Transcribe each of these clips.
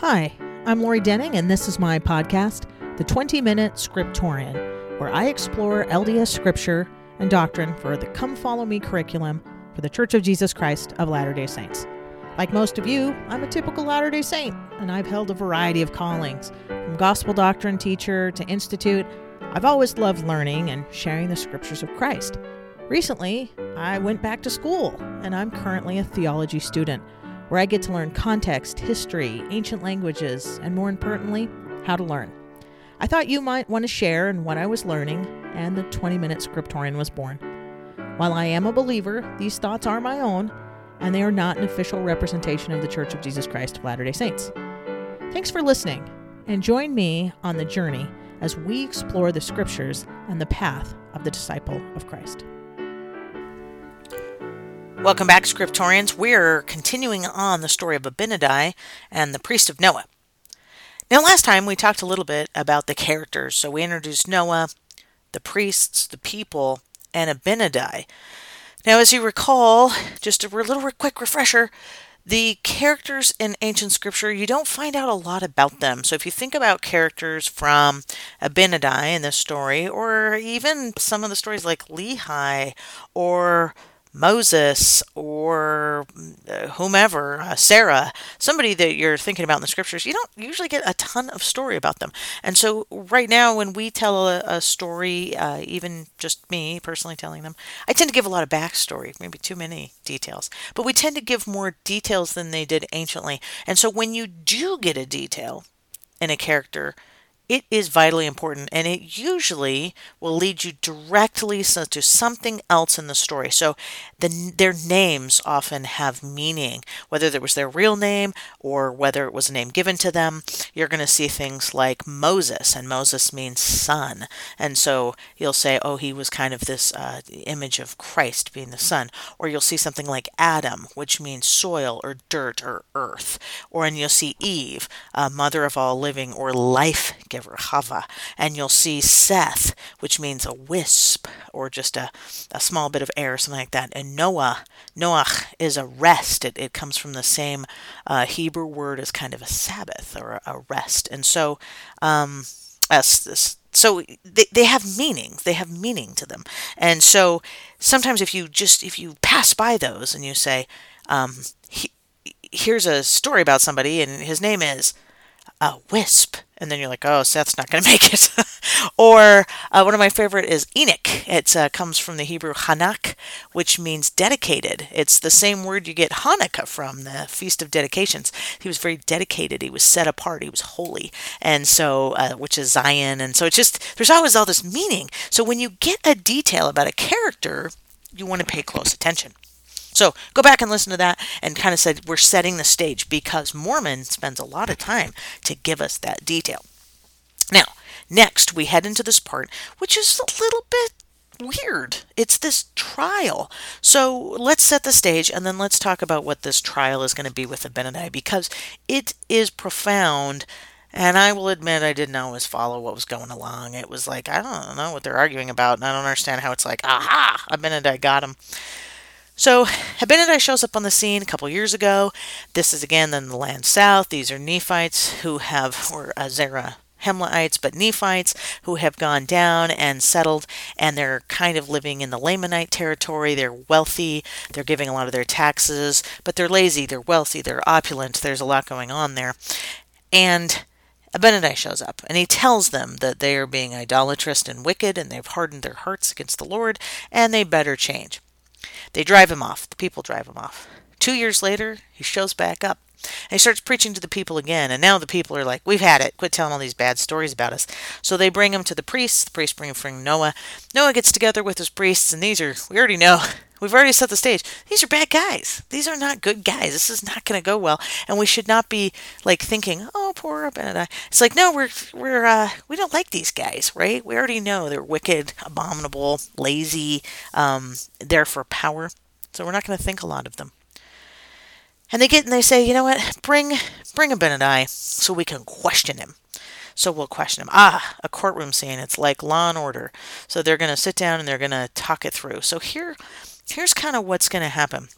Hi, I'm Lori Denning, and this is my podcast, The 20 Minute Scriptorian, where I explore LDS scripture and doctrine for the Come Follow Me curriculum for the Church of Jesus Christ of Latter day Saints. Like most of you, I'm a typical Latter day Saint, and I've held a variety of callings, from gospel doctrine teacher to institute. I've always loved learning and sharing the scriptures of Christ. Recently, I went back to school, and I'm currently a theology student where I get to learn context, history, ancient languages, and more importantly, how to learn. I thought you might want to share in what I was learning, and the 20 Minute Scriptorian was born. While I am a believer, these thoughts are my own, and they are not an official representation of the Church of Jesus Christ of Latter day Saints. Thanks for listening, and join me on the journey as we explore the scriptures and the path of the disciple of Christ. Welcome back, Scriptorians. We're continuing on the story of Abinadi and the priest of Noah. Now, last time we talked a little bit about the characters. So we introduced Noah, the priests, the people, and Abinadi. Now, as you recall, just a little quick refresher, the characters in ancient scripture, you don't find out a lot about them. So if you think about characters from Abinadi in this story, or even some of the stories like Lehi or Moses or uh, whomever, uh, Sarah, somebody that you're thinking about in the scriptures, you don't usually get a ton of story about them. And so, right now, when we tell a, a story, uh, even just me personally telling them, I tend to give a lot of backstory, maybe too many details, but we tend to give more details than they did anciently. And so, when you do get a detail in a character, it is vitally important and it usually will lead you directly to something else in the story. So the, their names often have meaning, whether it was their real name or whether it was a name given to them. You're going to see things like Moses, and Moses means son. And so you'll say, oh, he was kind of this uh, image of Christ being the son. Or you'll see something like Adam, which means soil or dirt or earth. Or and you'll see Eve, uh, mother of all living or life And you'll see Seth, which means a wisp or just a, a small bit of air, or something like that. And Noah, Noach is a rest. It, it comes from the same uh, Hebrew word as kind of a Sabbath or a, rest. And so, um, as, so they, they have meaning they have meaning to them and so sometimes if you just if you pass by those and you say um, he, here's a story about somebody and his name is a wisp and then you're like, oh, Seth's not going to make it. or uh, one of my favorite is Enoch. It uh, comes from the Hebrew Hanak, which means dedicated. It's the same word you get Hanukkah from, the Feast of Dedications. He was very dedicated. He was set apart. He was holy, and so uh, which is Zion. And so it's just there's always all this meaning. So when you get a detail about a character, you want to pay close attention. So go back and listen to that and kind of said we're setting the stage because Mormon spends a lot of time to give us that detail. Now, next we head into this part, which is a little bit weird. It's this trial. So let's set the stage and then let's talk about what this trial is going to be with Abinadi because it is profound. And I will admit I didn't always follow what was going along. It was like, I don't know what they're arguing about, and I don't understand how it's like, aha, Abinadi got him. So Abinadi shows up on the scene a couple years ago. This is again in the land south. These are Nephites who have, or uh, Zerah Hemlaites, but Nephites who have gone down and settled, and they're kind of living in the Lamanite territory. They're wealthy, they're giving a lot of their taxes, but they're lazy, they're wealthy, they're opulent. There's a lot going on there. And Abinadi shows up, and he tells them that they are being idolatrous and wicked, and they've hardened their hearts against the Lord, and they better change. They drive him off. The people drive him off. Two years later, he shows back up. And he starts preaching to the people again. And now the people are like, We've had it. Quit telling all these bad stories about us. So they bring him to the priests. The priests bring him from Noah. Noah gets together with his priests, and these are, we already know, we've already set the stage. These are bad guys. These are not good guys. This is not going to go well. And we should not be like thinking, oh, poor Abinadi. It's like, no, we're, we're, uh, we don't like these guys, right? We already know they're wicked, abominable, lazy, um, there for power. So we're not going to think a lot of them. And they get and they say, you know what? Bring bring Abinadi so we can question him. So we'll question him. Ah, a courtroom scene. It's like Law and Order. So they're going to sit down and they're going to talk it through. So here, here's kind of what's going to happen.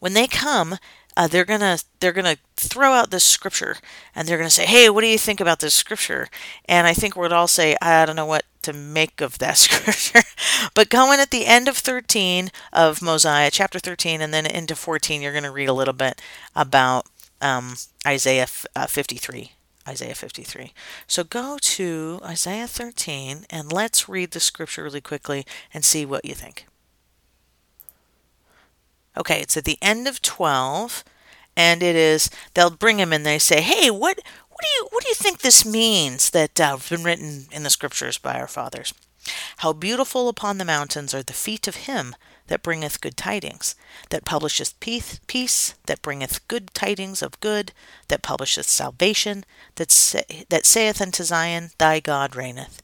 When they come, uh, they're gonna they're gonna throw out this scripture and they're gonna say, "Hey, what do you think about this scripture?" And I think we'd all say, "I don't know what to make of that scripture." but going at the end of 13 of Mosiah, chapter 13, and then into 14, you're gonna read a little bit about um, Isaiah uh, 53. Isaiah 53. So go to Isaiah 13 and let's read the scripture really quickly and see what you think. Okay, it's at the end of 12 and it is they'll bring him and they say, "Hey, what what do you what do you think this means that uh, been written in the scriptures by our fathers? How beautiful upon the mountains are the feet of him that bringeth good tidings, that publisheth peace, peace that bringeth good tidings of good, that publisheth salvation, that say, that saith unto Zion, Thy God reigneth.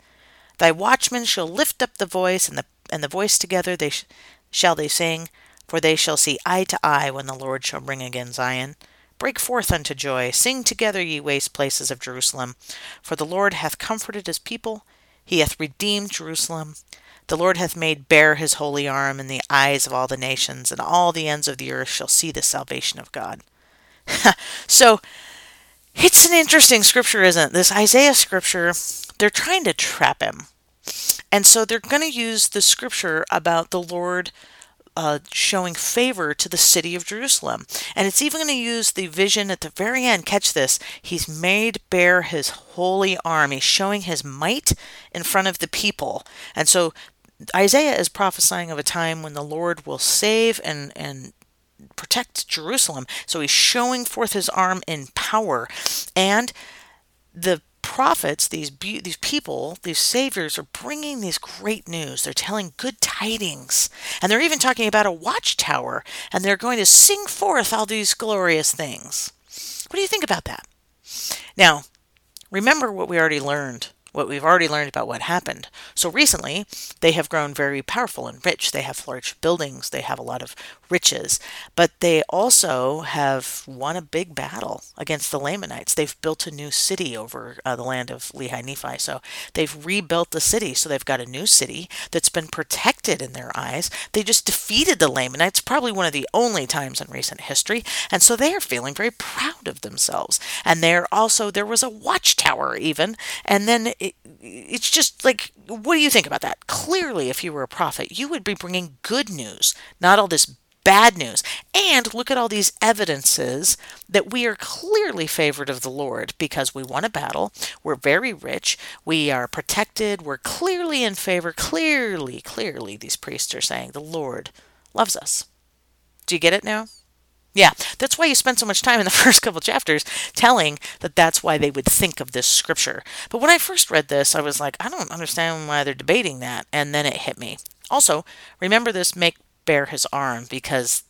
Thy watchmen shall lift up the voice, and the and the voice together they sh- shall they sing, for they shall see eye to eye when the Lord shall bring again Zion. Break forth unto joy, sing together, ye waste places of Jerusalem. For the Lord hath comforted his people, he hath redeemed Jerusalem. The Lord hath made bare his holy arm in the eyes of all the nations, and all the ends of the earth shall see the salvation of God. so, it's an interesting scripture, isn't it? This Isaiah scripture, they're trying to trap him. And so they're going to use the scripture about the Lord uh, showing favor to the city of Jerusalem. And it's even going to use the vision at the very end. Catch this. He's made bare his holy arm. He's showing his might in front of the people. And so Isaiah is prophesying of a time when the Lord will save and, and protect Jerusalem. So he's showing forth his arm in power. And the prophets, these be- these people, these saviors are bringing these great news. They're telling good tidings, and they're even talking about a watchtower, and they're going to sing forth all these glorious things. What do you think about that? Now, remember what we already learned what we've already learned about what happened. So recently, they have grown very powerful and rich. They have large buildings, they have a lot of riches, but they also have won a big battle against the Lamanites. They've built a new city over uh, the land of Lehi Nephi. So they've rebuilt the city. So they've got a new city that's been protected in their eyes. They just defeated the Lamanites, probably one of the only times in recent history. And so they are feeling very proud of themselves. And they're also, there was a watchtower even. And then it, it's just like, what do you think about that? Clearly, if you were a prophet, you would be bringing good news, not all this bad news. And look at all these evidences that we are clearly favored of the Lord because we won a battle, we're very rich, we are protected, we're clearly in favor. Clearly, clearly, these priests are saying the Lord loves us. Do you get it now? Yeah, that's why you spend so much time in the first couple chapters telling that that's why they would think of this scripture. But when I first read this, I was like, I don't understand why they're debating that. And then it hit me. Also, remember this make bare his arm because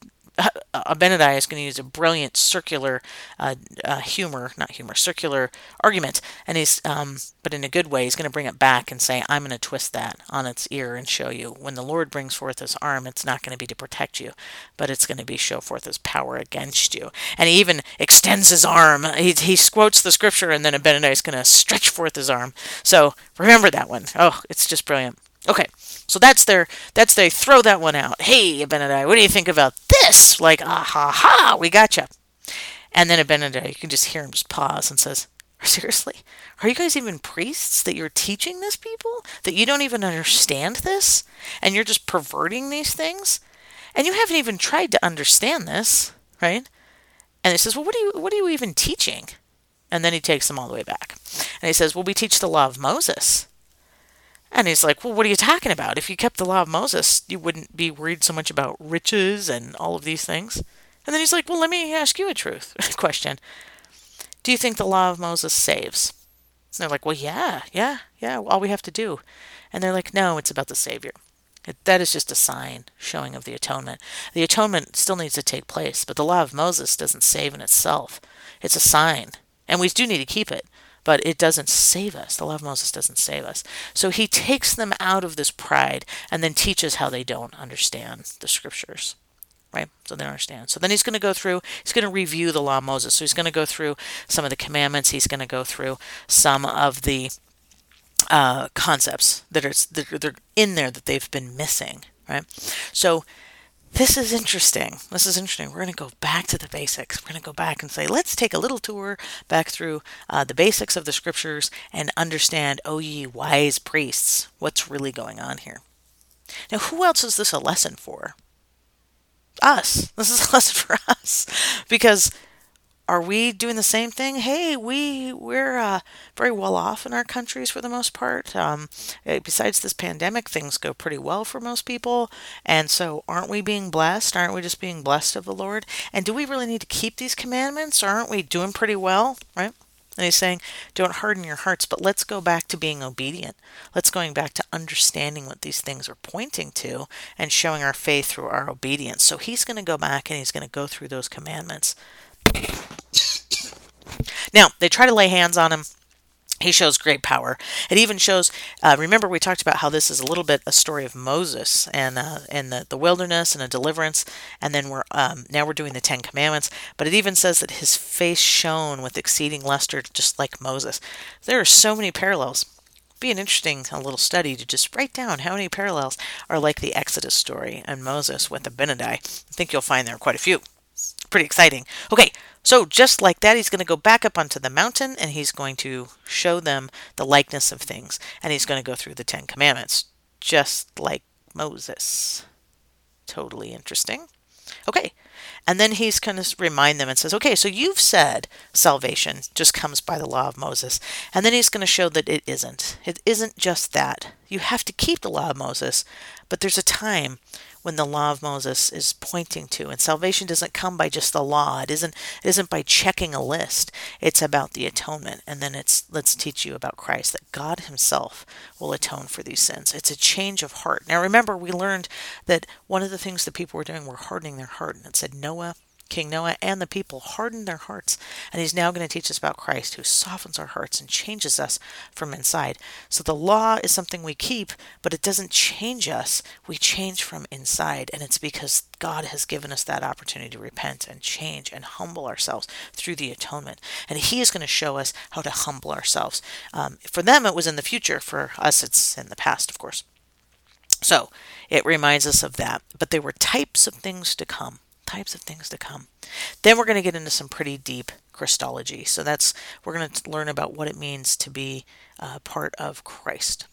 Abinadi is going to use a brilliant circular uh, uh, humor, not humor, circular argument, and he's, um, but in a good way, he's going to bring it back and say, "I'm going to twist that on its ear and show you when the Lord brings forth His arm, it's not going to be to protect you, but it's going to be show forth His power against you." And he even extends his arm. He he quotes the scripture, and then Abinadi is going to stretch forth his arm. So remember that one. Oh, it's just brilliant. Okay, so that's their that's they throw that one out. Hey, Abinadi, what do you think about this? Like, ah ha ha, we gotcha. And then Abinadi, you can just hear him just pause and says, Seriously? Are you guys even priests that you're teaching this people? That you don't even understand this? And you're just perverting these things? And you haven't even tried to understand this, right? And he says, Well, what are you what are you even teaching? And then he takes them all the way back. And he says, Well, we teach the law of Moses. And he's like, Well, what are you talking about? If you kept the law of Moses, you wouldn't be worried so much about riches and all of these things. And then he's like, Well, let me ask you a truth question. Do you think the law of Moses saves? And they're like, Well, yeah, yeah, yeah, all we have to do. And they're like, No, it's about the Savior. That is just a sign showing of the atonement. The atonement still needs to take place, but the law of Moses doesn't save in itself. It's a sign, and we do need to keep it but it doesn't save us. The law of Moses doesn't save us. So he takes them out of this pride and then teaches how they don't understand the scriptures. Right? So they don't understand. So then he's going to go through, he's going to review the law of Moses. So he's going to go through some of the commandments. He's going to go through some of the uh, concepts that are that are in there that they've been missing. Right? So this is interesting. This is interesting. We're going to go back to the basics. We're going to go back and say, let's take a little tour back through uh, the basics of the scriptures and understand, oh, ye wise priests, what's really going on here. Now, who else is this a lesson for? Us. This is a lesson for us because are we doing the same thing? Hey, we we're uh, very well off in our countries for the most part. Um, eh, besides this pandemic, things go pretty well for most people, and so aren't we being blessed? Aren't we just being blessed of the Lord? And do we really need to keep these commandments? Aren't we doing pretty well? Right? And he's saying, don't harden your hearts, but let's go back to being obedient. Let's going back to understanding what these things are pointing to and showing our faith through our obedience. So he's going to go back and he's going to go through those commandments now, they try to lay hands on him. He shows great power. It even shows. Uh, remember, we talked about how this is a little bit a story of Moses and uh, and the, the wilderness and a deliverance, and then we're um, now we're doing the Ten Commandments. But it even says that his face shone with exceeding luster, just like Moses. There are so many parallels. Be an interesting a little study to just write down how many parallels are like the Exodus story and Moses with Abinadi. I think you'll find there are quite a few pretty exciting. Okay, so just like that, he's going to go back up onto the mountain and he's going to show them the likeness of things. And he's going to go through the Ten Commandments, just like Moses. Totally interesting. Okay, and then he's going to remind them and says, okay, so you've said salvation just comes by the law of Moses. And then he's going to show that it isn't. It isn't just that. You have to keep the law of Moses, but there's a time when the law of Moses is pointing to. And salvation doesn't come by just the law. It isn't it isn't by checking a list. It's about the atonement. And then it's let's teach you about Christ that God himself will atone for these sins. It's a change of heart. Now remember we learned that one of the things that people were doing were hardening their heart and it said Noah King Noah and the people hardened their hearts, and he's now going to teach us about Christ who softens our hearts and changes us from inside. So the law is something we keep, but it doesn't change us. We change from inside, and it's because God has given us that opportunity to repent and change and humble ourselves through the atonement. And he is going to show us how to humble ourselves. Um, for them, it was in the future. For us, it's in the past, of course. So it reminds us of that. But there were types of things to come types of things to come. Then we're going to get into some pretty deep Christology. So that's we're going to learn about what it means to be uh, part of Christ.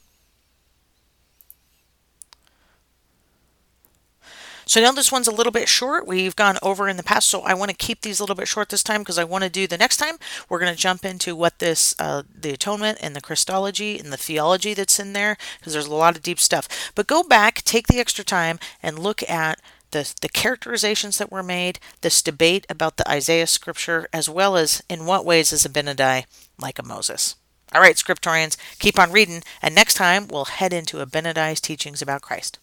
So now this one's a little bit short. We've gone over in the past, so I want to keep these a little bit short this time because I want to do the next time. We're going to jump into what this, uh, the atonement and the Christology and the theology that's in there because there's a lot of deep stuff. But go back, take the extra time, and look at the, the characterizations that were made, this debate about the Isaiah scripture, as well as in what ways is Abinadi like a Moses. All right, scriptorians, keep on reading, and next time we'll head into Abinadi's teachings about Christ.